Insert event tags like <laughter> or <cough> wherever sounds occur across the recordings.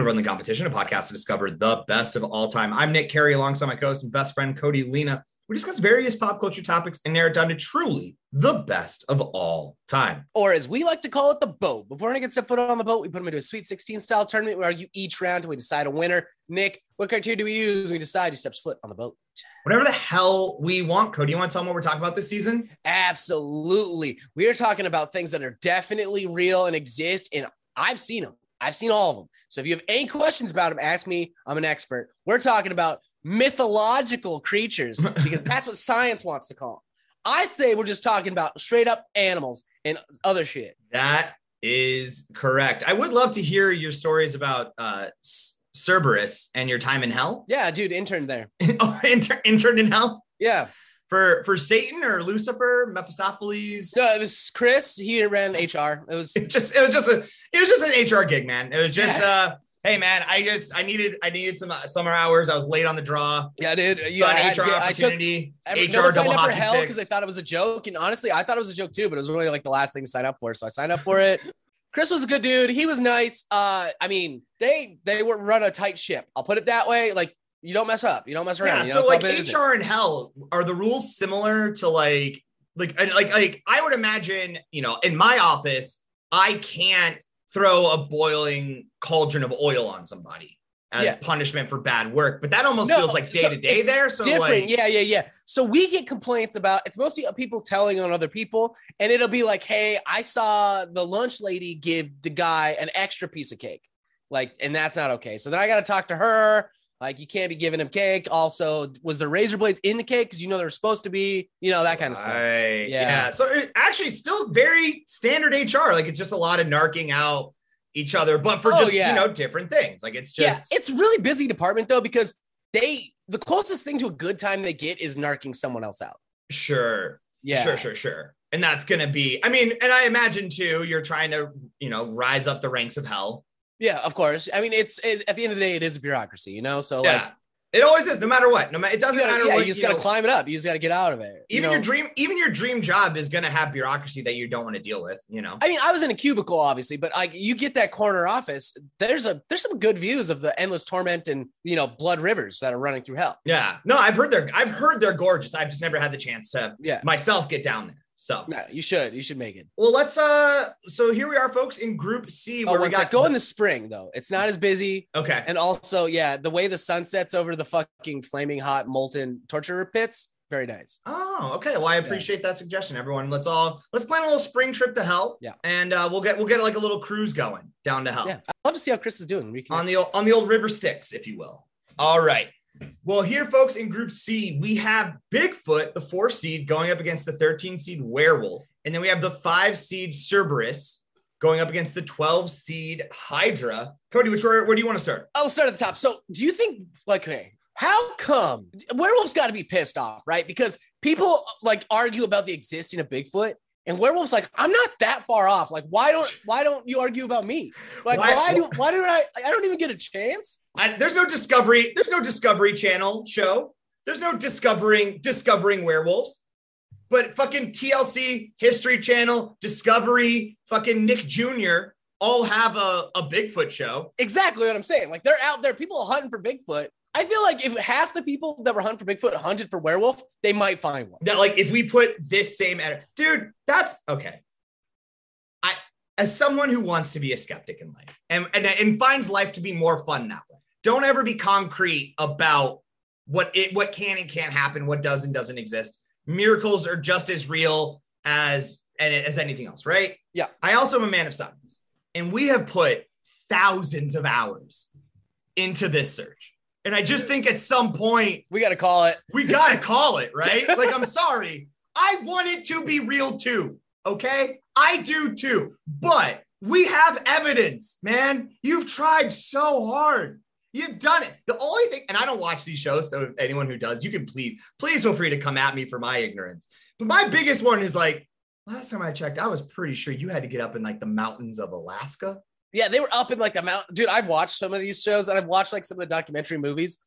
To Run the Competition, a podcast to discover the best of all time. I'm Nick Carey, alongside my co-host and best friend Cody Lena. We discuss various pop culture topics and narrow it down to truly the best of all time. Or as we like to call it, the boat. Before anyone gets a foot on the boat, we put them into a Sweet 16 style tournament. We argue each round and we decide a winner. Nick, what criteria do we use when we decide who steps foot on the boat? Whatever the hell we want, Cody. You want to tell them what we're talking about this season? Absolutely. We are talking about things that are definitely real and exist, and I've seen them. I've seen all of them. So if you have any questions about them, ask me. I'm an expert. We're talking about mythological creatures <laughs> because that's what science wants to call them. I'd say we're just talking about straight up animals and other shit. That is correct. I would love to hear your stories about uh, Cerberus and your time in hell. Yeah, dude, intern there. <laughs> oh, inter- intern in hell? Yeah. For for Satan or Lucifer, Mephistopheles? No, it was Chris. He ran HR. It was it <laughs> just it was just a it was just an HR gig, man. It was just yeah. uh hey man, I just I needed I needed some uh, summer hours. I was late on the draw. Yeah, dude. Yeah, I, HR yeah, opportunity. I took, HR double hockey hell because I thought it was a joke, and honestly, I thought it was a joke too. But it was really like the last thing to sign up for, so I signed up for it. Chris was a good dude. He was nice. Uh, I mean, they they were run a tight ship. I'll put it that way. Like you don't mess up. You don't mess around. Yeah, so like HR in hell, are the rules similar to like like like like I would imagine, you know, in my office, I can't throw a boiling cauldron of oil on somebody as yeah. punishment for bad work, but that almost no, feels like day to day there. So different, like, yeah, yeah, yeah. So we get complaints about it's mostly people telling on other people, and it'll be like, "Hey, I saw the lunch lady give the guy an extra piece of cake," like, and that's not okay. So then I got to talk to her. Like you can't be giving him cake. Also, was there razor blades in the cake? Because you know they're supposed to be, you know, that kind of stuff. Yeah. yeah. So it, actually, still very standard HR. Like it's just a lot of narking out each other, but for oh, just yeah. you know different things. Like it's just yeah, it's really busy department though because they the closest thing to a good time they get is narking someone else out. Sure. Yeah. Sure. Sure. Sure. And that's gonna be. I mean, and I imagine too. You're trying to you know rise up the ranks of hell yeah, of course. I mean, it's it, at the end of the day, it is a bureaucracy, you know. So yeah. like, it always is, no matter what. No matter it doesn't gotta, matter. Yeah, what, you just got to climb it up. You just got to get out of it. Even you know? your dream, even your dream job is going to have bureaucracy that you don't want to deal with. You know. I mean, I was in a cubicle, obviously, but like you get that corner office. There's a there's some good views of the endless torment and you know blood rivers that are running through hell. Yeah. No, I've heard they're I've heard they're gorgeous. I've just never had the chance to yeah myself get down there. So yeah, you should. You should make it. Well, let's uh so here we are, folks, in group C where oh, we got go in the spring though. It's not as busy. Okay. And also, yeah, the way the sun sets over the fucking flaming hot molten torture pits, very nice. Oh, okay. Well, I appreciate yeah. that suggestion, everyone. Let's all let's plan a little spring trip to hell. Yeah. And uh, we'll get we'll get like a little cruise going down to hell. Yeah. I'd love to see how Chris is doing. On the on the old river Styx, if you will. All right. Well, here, folks, in Group C, we have Bigfoot, the four seed, going up against the 13 seed Werewolf. And then we have the five seed Cerberus going up against the 12 seed Hydra. Cody, which where, where do you want to start? I'll start at the top. So, do you think, like, okay, how come werewolves got to be pissed off, right? Because people like argue about the existing of Bigfoot, and werewolves like, I'm not that far off. Like, why don't why don't you argue about me? Like, why, why do why do I I don't even get a chance? I, there's no discovery. There's no Discovery Channel show. There's no discovering discovering werewolves. But fucking TLC, History Channel, Discovery, fucking Nick Jr. all have a, a Bigfoot show. Exactly what I'm saying. Like they're out there, people are hunting for Bigfoot. I feel like if half the people that were hunting for Bigfoot hunted for werewolf, they might find one. That like if we put this same dude, that's okay. I as someone who wants to be a skeptic in life and, and and finds life to be more fun that way. Don't ever be concrete about what it what can and can't happen, what does and doesn't exist. Miracles are just as real as and as anything else, right? Yeah. I also am a man of science, and we have put thousands of hours into this search and I just think at some point we got to call it. We got to call it, right? <laughs> like, I'm sorry. I want it to be real too. Okay. I do too. But we have evidence, man. You've tried so hard. You've done it. The only thing, and I don't watch these shows. So, anyone who does, you can please, please feel free to come at me for my ignorance. But my biggest one is like, last time I checked, I was pretty sure you had to get up in like the mountains of Alaska. Yeah, they were up in like the mountain. Dude, I've watched some of these shows and I've watched like some of the documentary movies.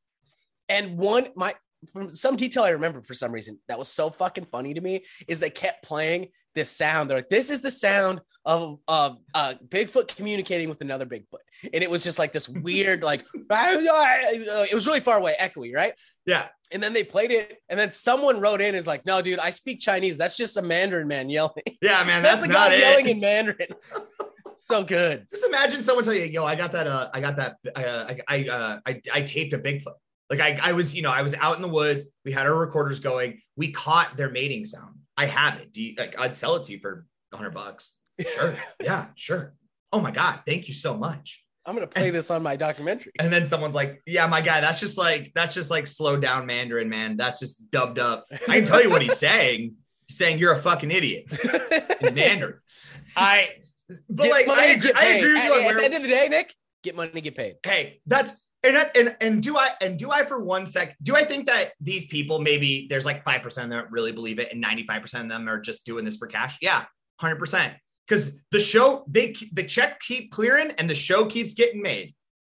And one, my from some detail I remember for some reason that was so fucking funny to me is they kept playing this sound. They're like, this is the sound of of uh, Bigfoot communicating with another Bigfoot, and it was just like this weird, like <laughs> it was really far away, echoey, right? Yeah. And then they played it, and then someone wrote in is like, "No, dude, I speak Chinese. That's just a Mandarin man yelling. Yeah, man, <laughs> That's, that's, a not guy it. yelling in Mandarin. <laughs> so good. Just imagine someone tell you, "Yo, I got that. Uh, I got that. Uh, I I, uh, I I taped a Bigfoot. Like I I was, you know, I was out in the woods. We had our recorders going. We caught their mating sound. I have it. Do you, like, I'd sell it to you for hundred bucks. Sure. <laughs> yeah. Sure. Oh my god. Thank you so much. I'm gonna play this on my documentary. And then someone's like, "Yeah, my guy. That's just like that's just like slowed down Mandarin, man. That's just dubbed up. I can tell you what he's saying. He's saying you're a fucking idiot <laughs> in Mandarin. I, <laughs> but Get like money, I get I paid. agree with At, you. at the end of the day, Nick, get money, get paid. hey, that's and that- and and do I and do I for one sec do I think that these people maybe there's like five percent of them that really believe it and ninety five percent of them are just doing this for cash? Yeah, hundred percent. Because the show they the check keep clearing and the show keeps getting made,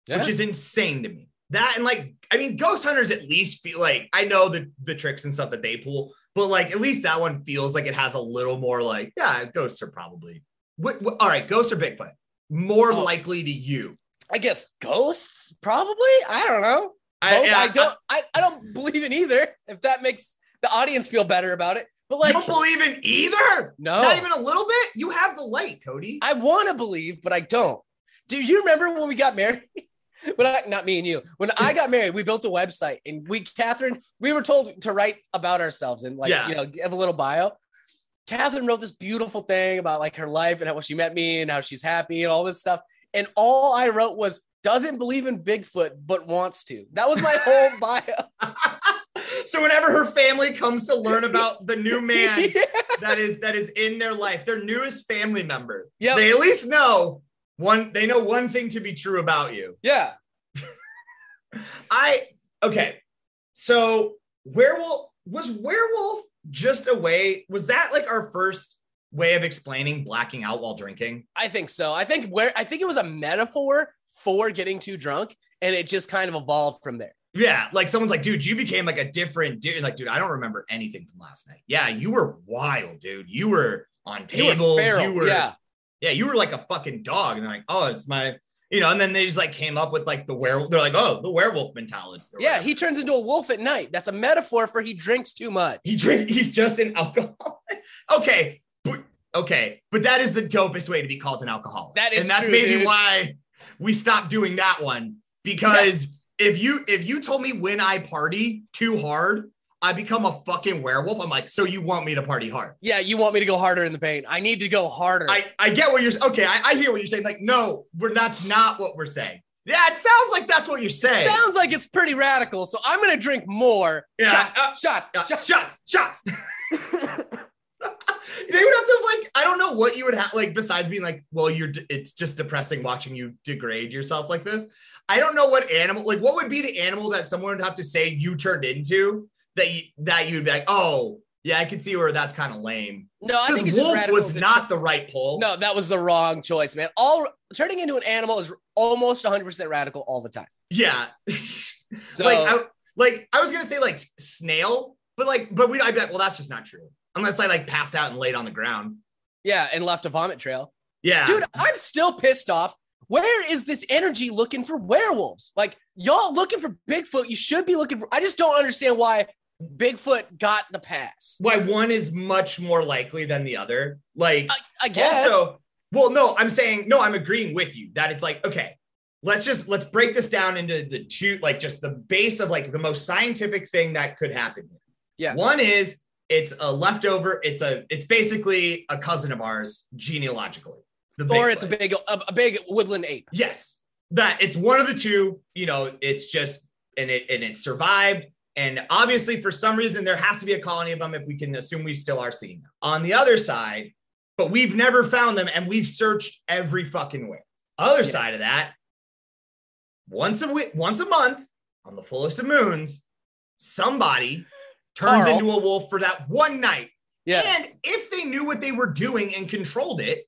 Yeah. which is insane to me. That and like I mean, ghost hunters at least feel like I know the the tricks and stuff that they pull, but like at least that one feels like it has a little more like yeah, ghosts are probably what, what- all right, ghosts or Bigfoot more Oh. likely to you. I guess ghosts, probably. I don't know. I, I don't. I, I don't believe in either. If that makes the audience feel better about it, but you like, don't believe in either. no, Not even a little bit. You have the light, Cody. I want to believe, but I don't. Do you remember when we got married? <laughs> When I, not me and you, when I got married, we built a website and we, Catherine, we were told to write about ourselves and like, Yeah. you know, give a little bio. Catherine wrote this beautiful thing about like her life and how she met me and how she's happy and all this stuff. And all I wrote was doesn't believe in Bigfoot, but wants to. That was my <laughs> whole bio. <laughs> so whenever her family comes to learn <laughs> about the new man yeah. that is that is in their life, their newest family member, Yep. they at least know one. They know one thing to be true about you. yeah. I okay. So werewolf was werewolf just a way? Was that like our first way of explaining blacking out while drinking? I think so. I think where I think it was a metaphor for getting too drunk and it just kind of evolved from there. Yeah, like someone's like, dude, you became like a different dude. Like, dude, I don't remember anything from last night. Yeah, you were wild, dude. You were on You were tables. feral, You were, yeah. yeah, you were like a fucking dog. And they're like, oh, it's my, you know, and then they just like came up with like the werewolf. They're like, oh, the werewolf mentality. Yeah, whatever. he turns into a wolf at night. That's a metaphor for he drinks too much. he drink. He's just an alcoholic. <laughs> okay, but okay, but that is the dopest way to be called an alcoholic. That is and that's true, maybe dude. why we stopped doing that one because if you if you told me when I party too hard, I become a fucking werewolf. I'm like, so you want me to party hard? Yeah, you want me to go harder in the paint. I need to go harder. I I get what you're saying. okay. I, I hear what you're saying. Like, no, we're that's not what we're saying. Yeah, it sounds like that's what you're saying. Sounds like it's pretty radical. So I'm gonna drink more. Yeah, Shot, uh, shots, Uh, shots. shots, shots. <laughs> they would have to have like I don't know what you would have like besides being like, well, you're it's just depressing watching you degrade yourself like this. I don't know what animal like what would be the animal that someone would have to say you turned into that you that you'd be like, oh yeah, I can see where that's kind of lame. No, I think wolf was not the right pull. No, that was the wrong choice, man. All turning into an animal is almost 100% radical all the time. Yeah. <laughs> So like I like I was gonna say like snail, but like but we I'd be like, well, that's just not true. Unless I like passed out and laid on the ground. yeah, and left a vomit trail. Yeah. Dude, I'm still pissed off. Where is this energy looking for werewolves? Like y'all looking for Bigfoot, you should be looking for I just don't understand why Bigfoot got the pass. why one is much more likely than the other. Like I, I guess. also, well, no, I'm saying no, I'm agreeing with you that it's like, okay, let's just let's break this down into the two, like just the base of like the most scientific thing that could happen. here. Yeah. One is it's a leftover, it's a it's basically a cousin of ours genealogically. Or it's a big a, a big woodland ape. Yes, that it's one of the two. You know, it's just and it and it survived. And obviously, for some reason, there has to be a colony of them. If we can assume we still are seeing them on the other side, but we've never found them, and we've searched every fucking way. Other Yes. side of that, once a week, once a month, on the fullest of moons, somebody <laughs> turns Carl. into a wolf for that one night. Yeah. And if they knew what they were doing and controlled it,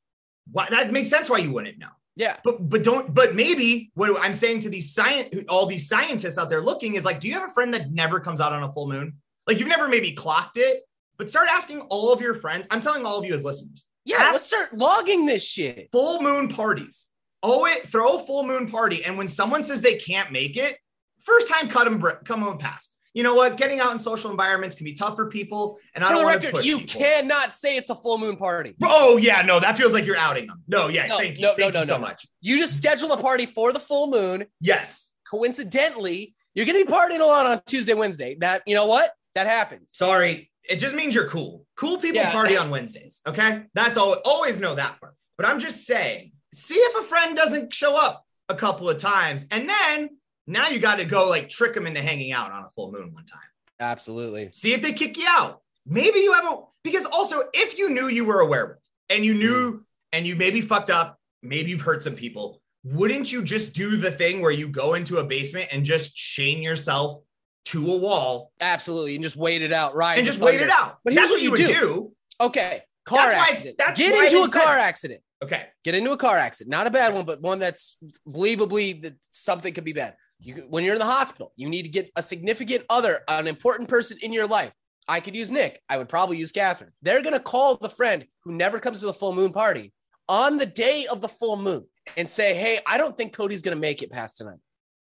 why, that makes sense why you wouldn't know. Yeah. But but don't but maybe what I'm saying to these science all these scientists out there looking is like, do you have a friend that never comes out on a full moon? Like you've never maybe clocked it, but start asking all of your friends. I'm telling all of you as listeners. Yeah, Ask- let's start logging this shit. Full moon parties. Oh, it throw a full moon party, and when someone says they can't make it, first time cut them, come them a pass. You know what? Getting out in social environments can be tough for people, and I For don't want to record, push you people. cannot say it's a full moon party. Oh yeah, no, that feels like you're outing them. No, yeah, No, thank you, no, thank no, you no, so no. much. You just schedule a party for the full moon. Yes, Coincidentally, you're gonna be partying a lot on Tuesday, Wednesday. That you know what? That happens. sorry, it just means you're cool. Cool people Yeah. party on Wednesdays. Okay, that's all. Always know that part. But I'm just saying, see if a friend doesn't show up a couple of times, and then now you got to go like trick them into hanging out on a full moon one time. Absolutely. See if they kick you out. Maybe you have a because also if you knew you were a werewolf and you knew and you maybe fucked up, maybe you've hurt some people, wouldn't you just do the thing where you go into a basement and just chain yourself to a wall Absolutely. And just wait it out, right? and just wait it out? But here's That's what you would do. do. Okay. Car That's why- accident. that's Get why into a car accident. Okay. Get into a car accident. Not a bad one, but one that's believably that something could be bad. You, when you're in the hospital, you need to get a significant other, an important person in your life. I could use Nick. I would probably use Catherine. They're going to call the friend who never comes to the full moon party on the day of the full moon and say, Hey, I don't think Cody's going to make it past tonight.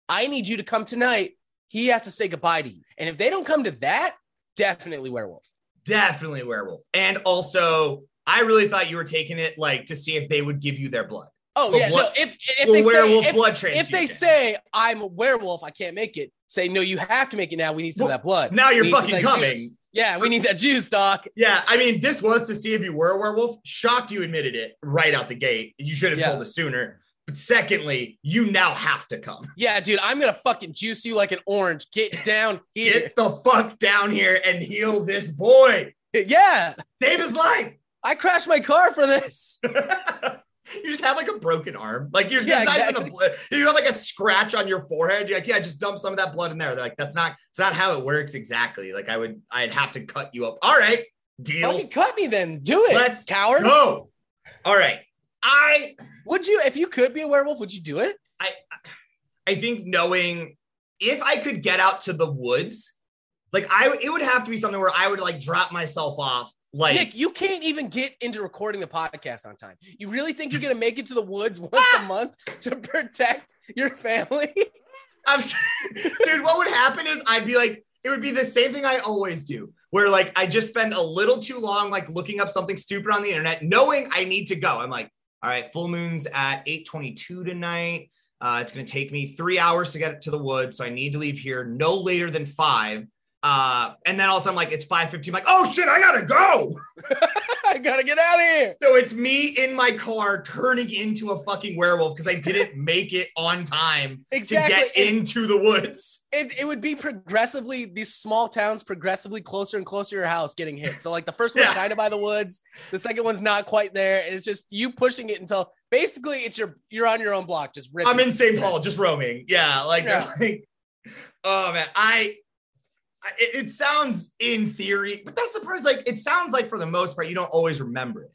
I need you to come tonight. He has to say goodbye to you. And if they don't come to that, definitely werewolf. Definitely werewolf. And also, I really thought you were taking it like to see if they would give you their blood. Oh, But yeah. what- no, if, if they say, werewolf if, blood transfusion. if they say I'm a werewolf, I can't make it. Say no, you have to make it now. We need some Well, of that blood. now you're We some of fucking coming. juice. Yeah, we need that juice, doc. Yeah, I mean, this was to see if you were a werewolf. Shocked you admitted it right out the gate. You should have Yeah. told us sooner. But secondly, you now have to come. Yeah, dude, I'm gonna fucking juice you like an orange. Get down <laughs> here. Get the fuck down here and heal this boy. <laughs> yeah, Save his life. I crashed my car for this. <laughs> you just have like a broken arm. Like you're Yeah, even a exactly. you have like a scratch on your forehead. You're like, yeah, just dump some of that blood in there. They're like, that's not, it's not how it works exactly. Like I would, I'd have to cut you up. All right, deal. Fucking cut me then. Do it. Let's coward. Go. All right. I Would you, if you could be a werewolf, would you do it? I I think knowing if I could get out to the woods, like I it would have to be something where I would like drop myself off. Like Nick, you can't even get into recording the podcast on time. You really think you're gonna make it to the woods once a <laughs> month to protect your family? <laughs> I'm dude, what would happen is I'd be like, it would be the same thing I always do, where like I just spend a little too long like looking up something stupid on the internet, knowing I need to go. I'm like, all right, full moon's at 8:22 tonight. Uh, it's gonna take me three hours to get to the woods, so I need to leave here no later than five. Uh, and then also I'm like, it's 5:15. I'm like, oh shit, I gotta go. <laughs> I gotta get out of here. So it's me in my car turning into a fucking werewolf because I didn't <laughs> make it on time Exactly. to get It- into the woods. it, it would be progressively these small towns progressively closer and closer to your house getting hit. So like the first one's Yeah. kind of by the woods, the second one's not quite there, and it's just you pushing it until basically it's your you're on your own block, just ripping. I'm in St. Paul, just roaming. Yeah, like, Yeah. <laughs> like oh man, I. It, it sounds in theory, but that's the part. Is like it sounds like for the most part, you don't always remember it.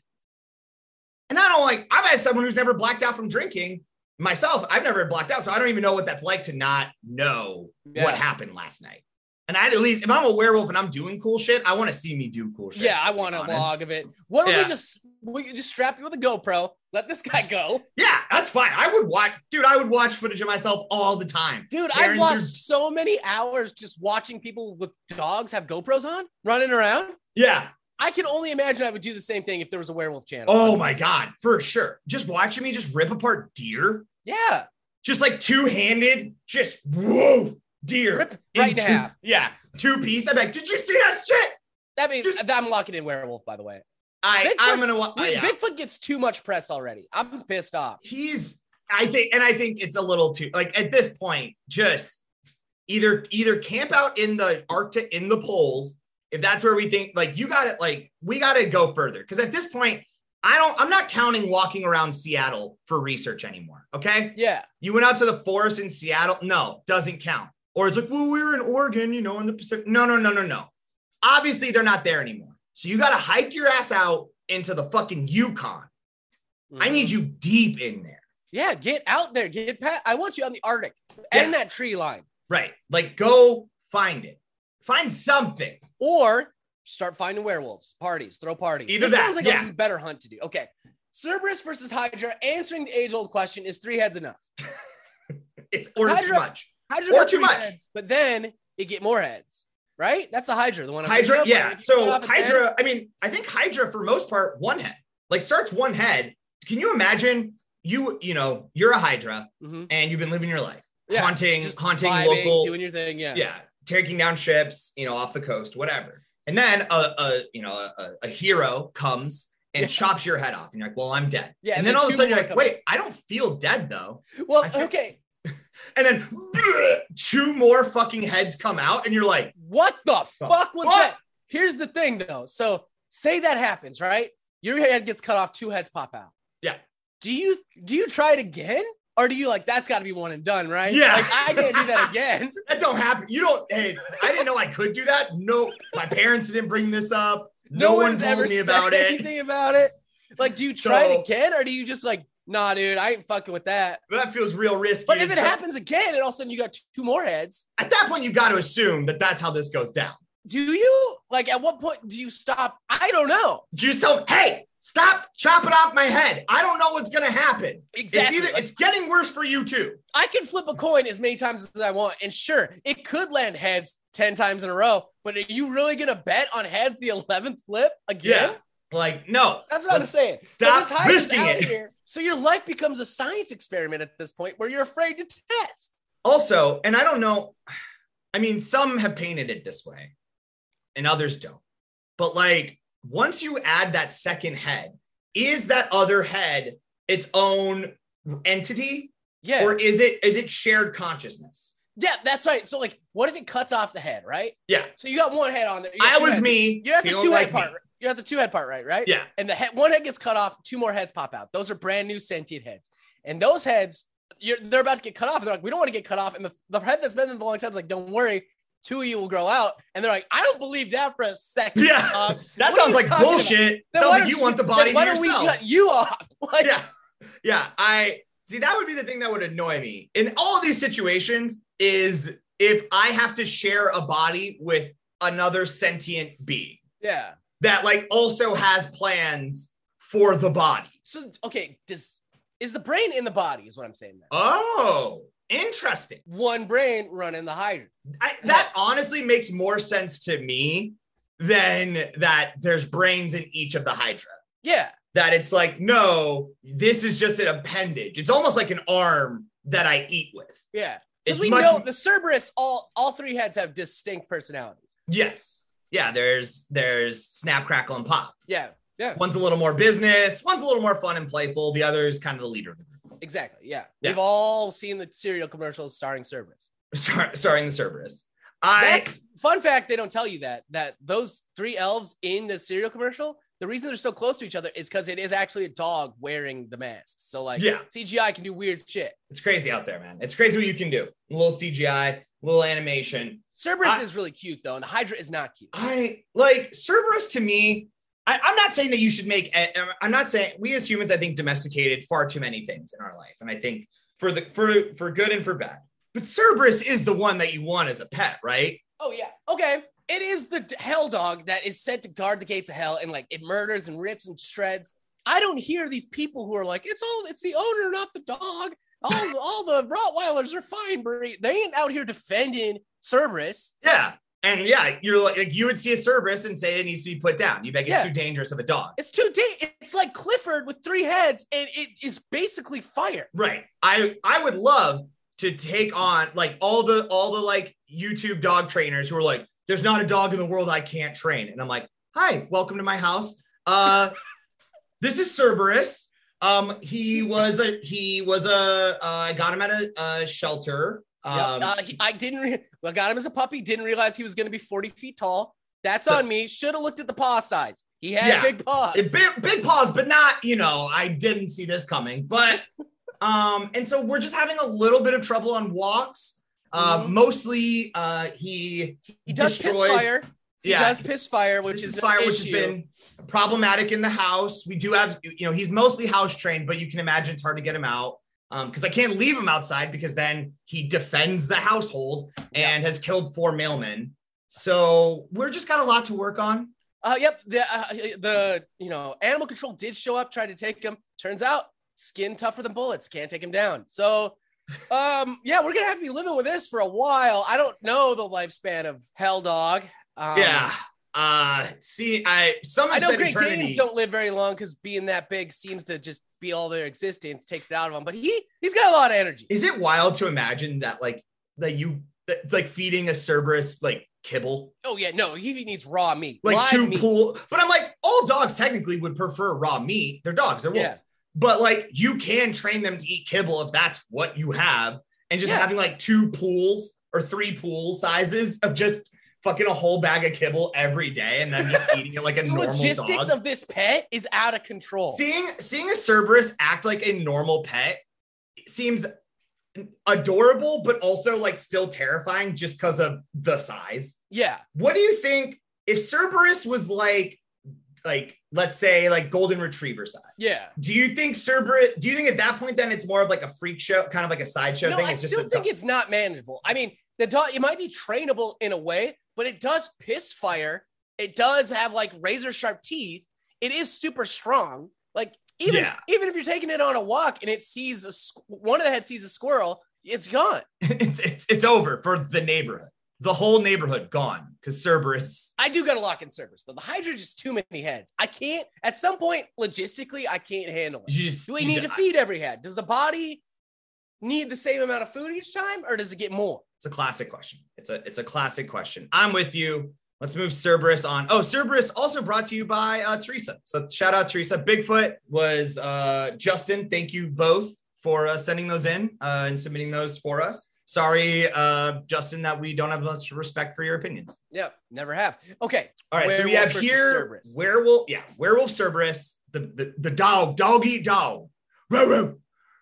And I don't like. I've had someone who's never blacked out from drinking. Myself, I've never blacked out, so I don't even know what that's like to not know Yeah. what happened last night. And I at least, if I'm a werewolf and I'm doing cool shit, I want to see me do cool shit. Yeah, I want a honest. log of it. What if Yeah. we just we just strap you with a GoPro, let this guy go, Yeah, that's fine. I would watch, dude. I would watch footage of myself all the time. dude? I've lost through- so many hours just watching people with dogs have GoPros on running around. Yeah. I can only imagine I would do the same thing if there was a werewolf channel. Oh my god, for sure. Just watching me just rip apart deer, yeah, just like two handed, just whoa, deer. rip right in two- half. Yeah, two piece. I'm like, did you see that shit? That means Just- I'm locking in werewolf. By the way, I, Bigfoot's- I'm gonna. yeah. Bigfoot gets too much press already. I'm pissed off. He's. I think, and I think it's a little too like at this point, just either either camp out in the Arctic in the poles if that's where we think like you got it. Like we got to go further because at this point, I don't. I'm not counting walking around Seattle for research anymore. Okay. Yeah, You went out to the forest in Seattle? No, doesn't count. Or it's like, well, we were in Oregon, you know, in the Pacific. No, no, no, no, no. Obviously, they're not there anymore. So you got to hike your ass out into the fucking Yukon. I Mhm. need you deep in there. Yeah, get out there. Get pat. I want you on the Arctic Yeah. and that tree line. Right. Like, go find it. Find something. Or start finding werewolves, parties, throw parties. Either this that, sounds like yeah. a better hunt to do. Okay. Cerberus versus Hydra. Answering the age old question is three heads enough? <laughs> It's or too Hydra- much. Hydra Or too much. heads, but then it get more heads, right? That's the Hydra, the one. I'm Hydra, yeah. where if you cut So its head- Hydra, I mean, I think Hydra for most part one head. Like starts one head. Can you imagine you, you know, you're a Hydra Mhm. and you've been living your life, Yeah, haunting, haunting vibing, local, doing your thing. Yeah. yeah, taking down ships, you know, off the coast, whatever. And then a, a you know, a, a hero comes and Yeah. chops your head off, and you're like, "Well, I'm dead." Yeah, and, and then, then all of a sudden you're like, "Wait, I don't feel dead though." Well, think- okay. And then <laughs> two more fucking heads come out, and you're like, What the fuck was fuck? that? Here's the thing, though. So say that happens, right? Your head gets cut off, two heads pop out. Yeah. Do you do you try it again, or do you like that's got to be one and done, right? Yeah. Like I can't do that again. <laughs> "That don't happen." You don't. Hey, I didn't know I could do that. No, my parents didn't bring this up. No, one one's told ever me about it. anything about it. Like, do you try So- it again, or do you just like, nah, dude, I ain't fucking with that. That feels real risky. But if it happens again, and all of a sudden you got two more heads, at that point, you got to assume that that's how this goes down. do you like at what point do you stop? I don't know. Just tell them, "Hey, stop chopping off my head. I don't know what's gonna happen." Exactly. It's either it's getting worse for you too. I can flip a coin as many times as I want, and sure, it could land heads 10 times in a row, but are you really gonna bet on heads the 11th flip again? Yeah. Like, no. That's what I'm saying. stop so risking out it. here. So your life becomes a science experiment at this point where you're afraid to test. Also, and I don't know, I mean, some have painted it this way and others don't. But like, once you add that second head, is that other head its own entity Yeah. or is it is it shared consciousness? yeah, that's right. So like, what if it cuts off the head, right? Yeah. So you got one head on there. I was heads. me. You're at the two like head part. me. You're at the two head part, right? Right. Yeah. And the head, one head gets cut off, two more heads pop out. Those are brand new sentient heads. And those heads, you're they're about to get cut off. They're like, we don't want to get cut off. And the, the head that's been in the long time is like, don't worry, two of you will grow out. And they're like, I don't believe that for a second. Yeah. That sounds like bullshit. Sounds like don't you want the body why don't we cut you off? <laughs> Like, yeah. Yeah. I see that would be the thing that would annoy me in all of these situations is if I have to share a body with another sentient being yeah. That like also has plans for the body. So okay, does is the brain in the body? Is what I'm saying. Then. Oh, interesting. One brain running the Hydra. I, that honestly makes more sense to me than that there's brains in each of the Hydra. Yeah. That it's like, no, this is just an appendage. It's almost like an arm that I eat with. Yeah. Because we much- know the Cerberus, all all three heads have distinct personalities. Yes. Yeah, there's there's snap, crackle, and pop. Yeah. Yeah. One's a little more business, one's a little more fun and playful. The other is kind of the leader of the group. Exactly. Yeah. Yeah. We've all seen the cereal commercials starring Cerberus. <laughs> Star- starring the Cerberus. I That's fun fact. They don't tell you that that those three elves in the cereal commercial, the reason they're so close to each other is because it is actually a dog wearing the mask. So like Yeah. CGI can do weird shit. it's crazy out there, man. It's crazy what you can do. A little CGI, a little animation. Cerberus I- is really cute though, and the Hydra is not cute. I like Cerberus to me. I, I'm not saying that you should make. Eh, eh, I'm not saying we as humans, I think, domesticated far too many things in our life, and I think for the for for good and for bad. But Cerberus is the one that you want as a pet, right? Oh yeah. Okay. It is the d- hell dog that is set to guard the gates of hell and like it murders and rips and shreds. I don't hear these people who are like, it's all it's the owner, not the dog. All, <laughs> all the Rottweilers are fine breed. They ain't out here defending Cerberus. Yeah. And yeah, you're like, like you would see a Cerberus and say it needs to be put down. You beg it's Yeah. too dangerous of a dog. It's too da- It's like Clifford with three heads, and it is basically fire. Right. I I would love to take on like all the all the like YouTube dog trainers who are like, there's not a dog in the world I can't train. And I'm like, hi, welcome to my house. Uh <laughs> this is Cerberus. Um, he was a he was a uh, I got him at a, a shelter. Yep. Um, Uh, he- I didn't. Re- <laughs> I got him as a puppy. Didn't realize he was going to be forty feet tall. That's So- on me. Should have looked at the paw size. He had Yeah. big paws. Big, big paws, but not, you know, I didn't see this coming. But <laughs> um, and so we're just having a little bit of trouble on walks. Uh, Mhm. mostly uh he he does piss destroys- fire. He does piss fire, which is fire, which has been problematic in the house. We do have, you know, he's mostly house trained, but you can imagine it's hard to get him out. Um, because I can't leave him outside because then he defends the household and has killed four mailmen. So we're just got a lot to work on. Uh, yep. The uh, the you know animal control did show up, tried to take him. Turns out skin tougher than bullets, can't take him down. So, um, yeah, we're gonna have to be living with this for a while. I don't know the lifespan of Hell Dog. Um, yeah. Uh, see, I some I know Great eternity. Danes don't live very long because being that big seems to just be all their existence, takes it out of them. But he he's got a lot of energy. Is it wild to imagine that like that you that, like feeding a Cerberus like kibble, Oh yeah, no, he needs raw meat, like live two meat. pool? But I'm like, all dogs technically would prefer raw meat. They're dogs. They're wolves. Yeah. But like, you can train them to eat kibble if that's what you have, and just Yeah. having like two pools or three pool sizes of just fucking a whole bag of kibble every day, and then just <laughs> eating it like a The normal logistics dog. of this pet is out of control. Seeing seeing a Cerberus act like a normal pet seems adorable, but also like still terrifying just because of the size. yeah, What do you think if Cerberus was like like let's say like golden retriever size? yeah. Do you think Cerberus? Do you think at that point then it's more of like a freak show, kind of like a sideshow No, thing? I It's still think it's not manageable. I mean, the dog it might be trainable in a way, but it does piss fire. It does have like razor sharp teeth. It is super strong. Like even Yeah. even if you're taking it on a walk and it sees a squ- one of the heads sees a squirrel, it's gone. <laughs> it's, it's it's over for the neighborhood. The whole neighborhood gone because Cerberus. <laughs> I do got to lock in Cerberus though. The Hydra just too many heads. I can't. At some point, logistically, I can't handle it. Just Do we need to feed every head? Does the body need the same amount of food each time, or does it get more? It's a classic question. It's a it's a classic question. I'm with you. Let's move Cerberus on. Oh, Cerberus also brought to you by uh, Teresa. So shout out Teresa. Bigfoot was uh, Justin. Thank you both for uh, sending those in uh, and submitting those for us. Sorry, uh, Justin, that we don't have much respect for your opinions. Yep, never have. Okay, All right, so we have here Cerberus. werewolf. Yeah, werewolf Cerberus. The the, the dog, dog eat dog. Row row,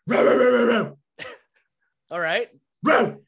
row row row row row <laughs> all right, row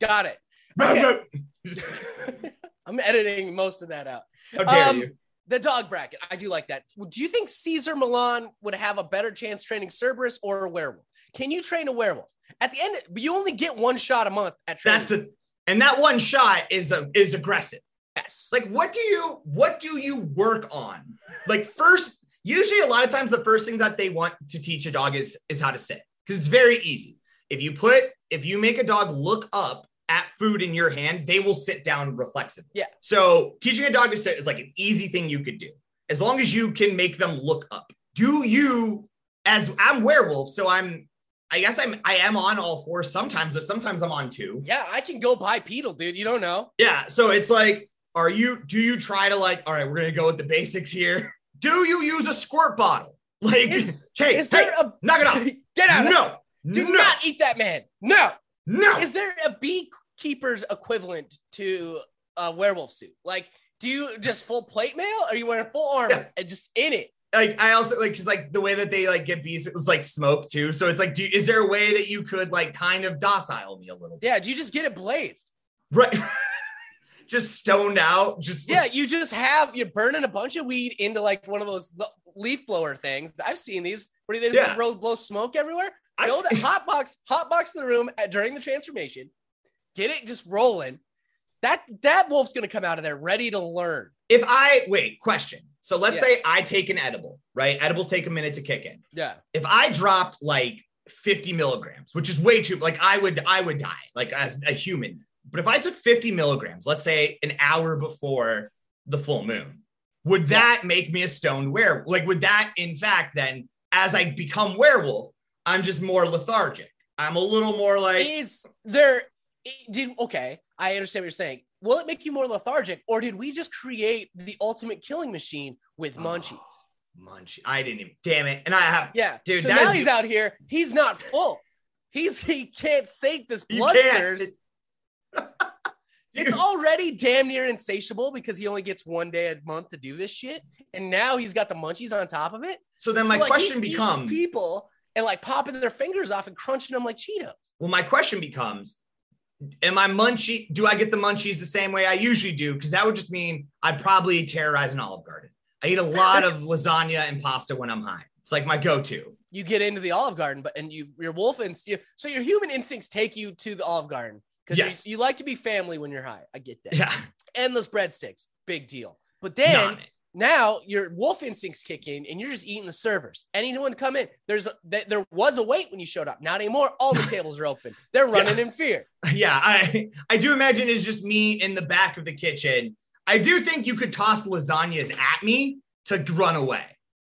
got it. row Okay. row. <laughs> I'm editing most of that out. How dare Um, you? The dog bracket, I do like that. Do you think Cesar Millan would have a better chance training Cerberus or a werewolf? Can you train a werewolf? At the end, you only get one shot a month at training. That's a and that one shot is a, is aggressive. yes. Like, what do you what do you work on? Like, first, usually a lot of times the first thing that they want to teach a dog is is how to sit because it's very easy. If you put if you make a dog look up at food in your hand, they will sit down reflexively. Yeah. So teaching a dog to sit is like an easy thing you could do as long as you can make them look up. Do you as I'm werewolf, so I'm I guess I'm I am on all four sometimes, but sometimes I'm on two. Yeah, I can go bipedal, dude. You don't know. Yeah. So it's like, are you, do you try to like, all right, we're going to go with the basics here. <laughs> Do you use a squirt bottle? Like, Is- <laughs> hey, Is hey, a knock it off. <laughs> get out? No, Do no, not eat that man. No. no. Is there a beekeeper's equivalent to a werewolf suit? Like, do you just full plate mail? Or are you wearing full armor Yeah. and just in it? Like, I also like, cause like the way that they like get bees is like smoke too. So it's like, do, is there a way that you could like kind of docile me a little bit? Yeah. Do you just get it blazed? Right. <laughs> just stoned out. Just Yeah. You just have you're burning a bunch of weed into like one of those leaf blower things. I've seen these where they just Yeah. blow, blow smoke everywhere. I've Go to hot box, hot box the room at, during the transformation. Get it just rolling. That that wolf's gonna come out of there ready to learn. If I wait, question. So let's Yes. say I take an edible, right? Edibles take a minute to kick in. Yeah. if I dropped like 50 milligrams, which is way too like I would I would die like as a human. But if I took 50 milligrams, let's say an hour before the full moon, would Yeah. that make me a stoned werewolf? Like, would that in fact then, as I become werewolf, I'm just more lethargic. I'm a little more like is there did okay i understand what you're saying will it make you more lethargic or did we just create the ultimate killing machine with Oh, munchies? munch. I didn't even damn it. And I have yeah Dude, so now he's out here. He's not full. He's he can't sate this blood thirst. It's <laughs> already damn near insatiable because he only gets one day a month to do this shit. And now he's got the munchies on top of it. So then So, my like, question becomes people and like popping their fingers off and crunching them like cheetos. Well, my question becomes Am I munchy? Do I get the munchies the same way I usually do? Because that would just mean I'd probably terrorize an Olive Garden. I eat a lot of <laughs> lasagna and pasta when I'm high. It's like my go-to. you get into the Olive Garden, but and you your wolf and you, so your human instincts take you to the Olive Garden because Yes. you, you like to be family when you're high. I get that. Yeah. Endless breadsticks, big deal. But Not then it. Now your wolf instincts kick in and you're just eating the servers. Anyone come in, there's a, there was a wait when you showed up. Not anymore. All the <laughs> tables are open. They're running yeah. in fear. <laughs> Yeah, I I do imagine it's just me in the back of the kitchen. I do think you could toss lasagnas at me to run away.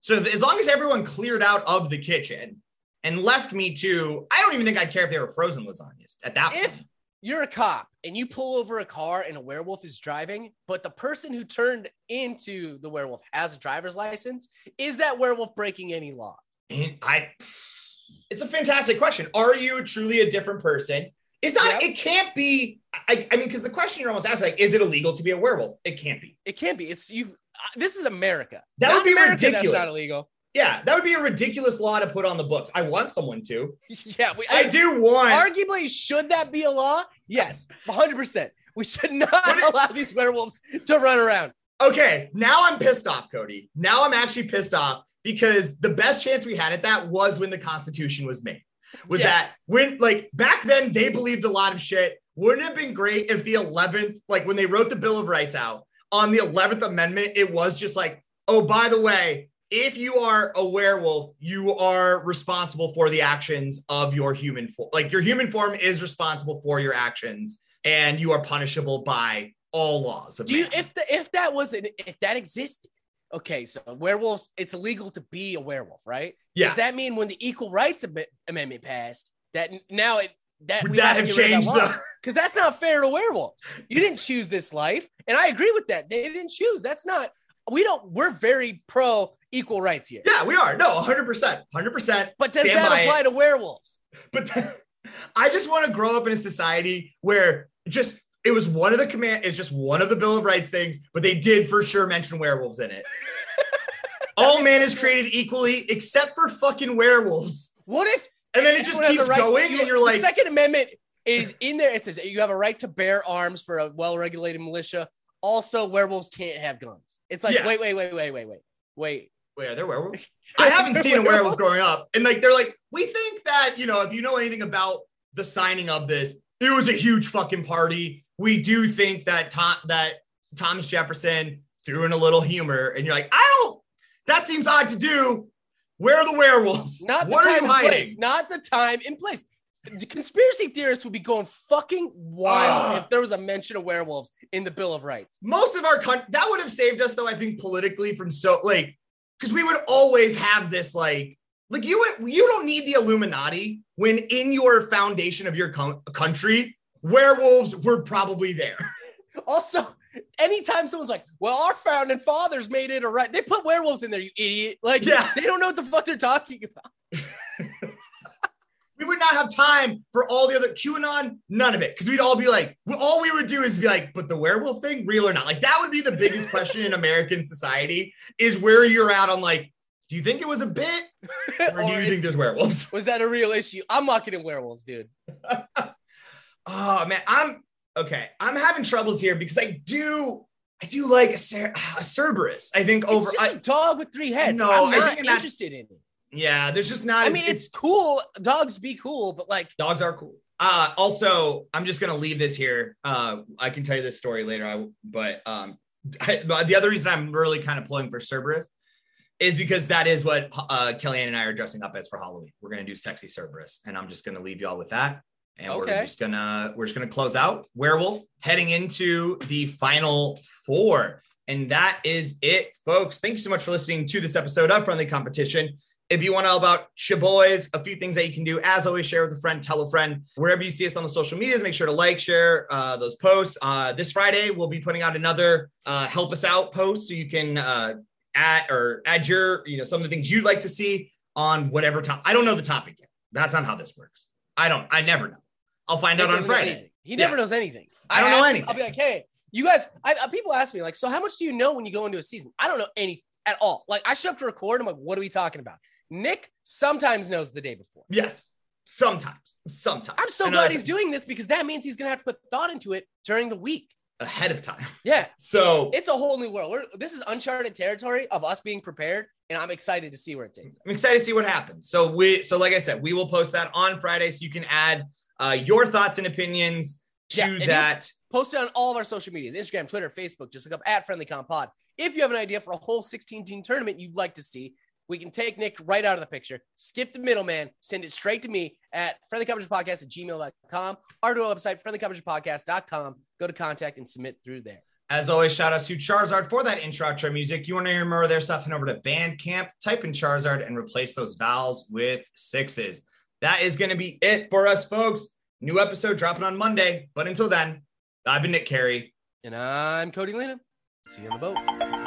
So as long as everyone cleared out of the kitchen and left me to, I don't even think I'd care if they were frozen lasagnas at that if, point you're a cop and you pull over a car and a werewolf is driving, but the person who turned into the werewolf has a driver's license, is that werewolf breaking any law? And I it's a fantastic question. Are you truly a different person? Is that yep. it can't be I, I mean, because the question you're almost asking, like, is it illegal to be a werewolf? It can't be. It can't be. It's you. Uh, this is America. That not would be America, ridiculous. That's not illegal. Yeah, that would be a ridiculous law to put on the books. I want someone to. <laughs> Yeah, we, I, I, do want. Arguably, should that be a law? Yes, 100%. We should not <laughs> allow these werewolves to run around. Okay, now I'm pissed off, Cody. Now I'm actually pissed off because the best chance we had at that was when the Constitution was made. Was yes. that when, like, back then they believed a lot of shit. Wouldn't it have been great if the 11th, like, when they wrote the Bill of Rights out on the 11th Amendment, it was just like, oh, by the way, if you are a werewolf, you are responsible for the actions of your human form. Like your human form is responsible for your actions, and you are punishable by all laws. Do you, if the, if that was an, if that existed? Okay, so werewolves, it's illegal to be a werewolf, right? Yeah. Does that mean when the Equal Rights Amendment passed, that now it that would that have changed the because that's not fair to werewolves. You didn't choose this life, and I agree with that. They didn't choose. That's not. We don't. We're very pro equal rights here. Yeah, we are. No, 100%. 100%. But does that apply it. to werewolves? But I just want to grow up in a society where just it was one of the command, it's just one of the Bill of Rights things, but they did for sure mention werewolves in it. <laughs> All man is created equally except for fucking werewolves. What if and then it just keeps right, going you, and you're like Second Amendment is in there. It says you have a right to bear arms for a well-regulated militia. Also, werewolves can't have guns. It's like, yeah. wait, wait, wait, wait, wait, wait, wait. Wait, are there werewolves? <laughs> I haven't seen a werewolf growing up. And like they're like, we think that, you know, if you know anything about the signing of this, it was a huge fucking party. We do think that Tom that Thomas Jefferson threw in a little humor, and you're like, I don't that seems odd to do. Where are the werewolves? Not the what time and place. Not the time and place. The conspiracy theorists would be going fucking wild uh, if there was a mention of werewolves in the Bill of Rights. Most of our country that would have saved us, though. I think politically from so like because we would always have this like like you you don't need the Illuminati when in your foundation of your co- country werewolves were probably there. <laughs> Also, anytime someone's like, "Well, our founding fathers made it a right," they put werewolves in there. You idiot! Like, yeah, they don't know what the fuck they're talking about. We would not have time for all the other QAnon, none of it. Cause we'd all be like, all we would do is be like, but the werewolf thing, real or not? Like that would be the biggest question in American society is where you're at on like, do you think it was a bit? Or, <laughs> or do you think there's werewolves? <laughs> Was that a real issue? I'm not getting werewolves, dude. <laughs> oh man, I'm okay. I'm having troubles here because I do I do like a, Cer- <sighs> a Cerberus. I think over it's just I, a dog with three heads. No, I'm not interested in it. Yeah, there's just not. I mean, it's, it's cool. Dogs be cool, but like dogs are cool. Uh, also, I'm just gonna leave this here. Uh, I can tell you this story later. I but um, <laughs> I, the other reason I'm really kind of pulling for Cerberus is because that is what uh, Kellyanne and I are dressing up as for Halloween. We're gonna do sexy Cerberus, and I'm just gonna leave y'all with that. And okay. we're just gonna we're just gonna close out werewolf heading into the final four. And that is it, folks. Thanks so much for listening to this episode of Friendly Competition. If you want to know about Shaboys, a few things that you can do, as always, share with a friend, tell a friend. Wherever you see us on the social medias, make sure to like, share uh, those posts. Uh, this Friday, we'll be putting out another uh, help us out post so you can uh, add or add your, you know, some of the things you'd like to see on whatever topic. I don't know the topic yet. That's not how this works. I don't, I never know. I'll find out on Friday. He never yeah. knows anything. I don't know anything. I'll be like, hey, you guys, I, uh, people ask me, like, so how much do you know when you go into a season? I don't know any at all. Like, I show up to record. I'm like, what are we talking about? Nick sometimes knows the day before. Yes. Sometimes. Sometimes. I'm so glad he's doing this because that means he's going to have to put thought into it during the week. Ahead of time. Yeah. So it's a whole new world. We're, this is uncharted territory of us being prepared. And I'm excited to see where it takes. I'm excited to see what happens. So we, so like I said, we will post that on Friday so you can add uh, your thoughts and opinions to Yeah, and that. Post it on all of our social medias Instagram, Twitter, Facebook. Just look up at Friendly Comp Pod. If you have an idea for a whole 16 team tournament you'd like to see, we can take Nick right out of the picture, skip the middleman, send it straight to me at friendlycompetitionpodcast at gmail.com, or to our website, friendlycompetitionpodcast.com. Go to contact and submit through there. As always, shout out to Charizard for that intro outro music. You want to hear more of their stuff? Head over to Bandcamp, type in Charizard, and replace those vowels with sixes. That is going to be it for us, folks. New episode dropping on Monday. But until then, I've been Nick Carey. And I'm Cody Lena. See you on the boat.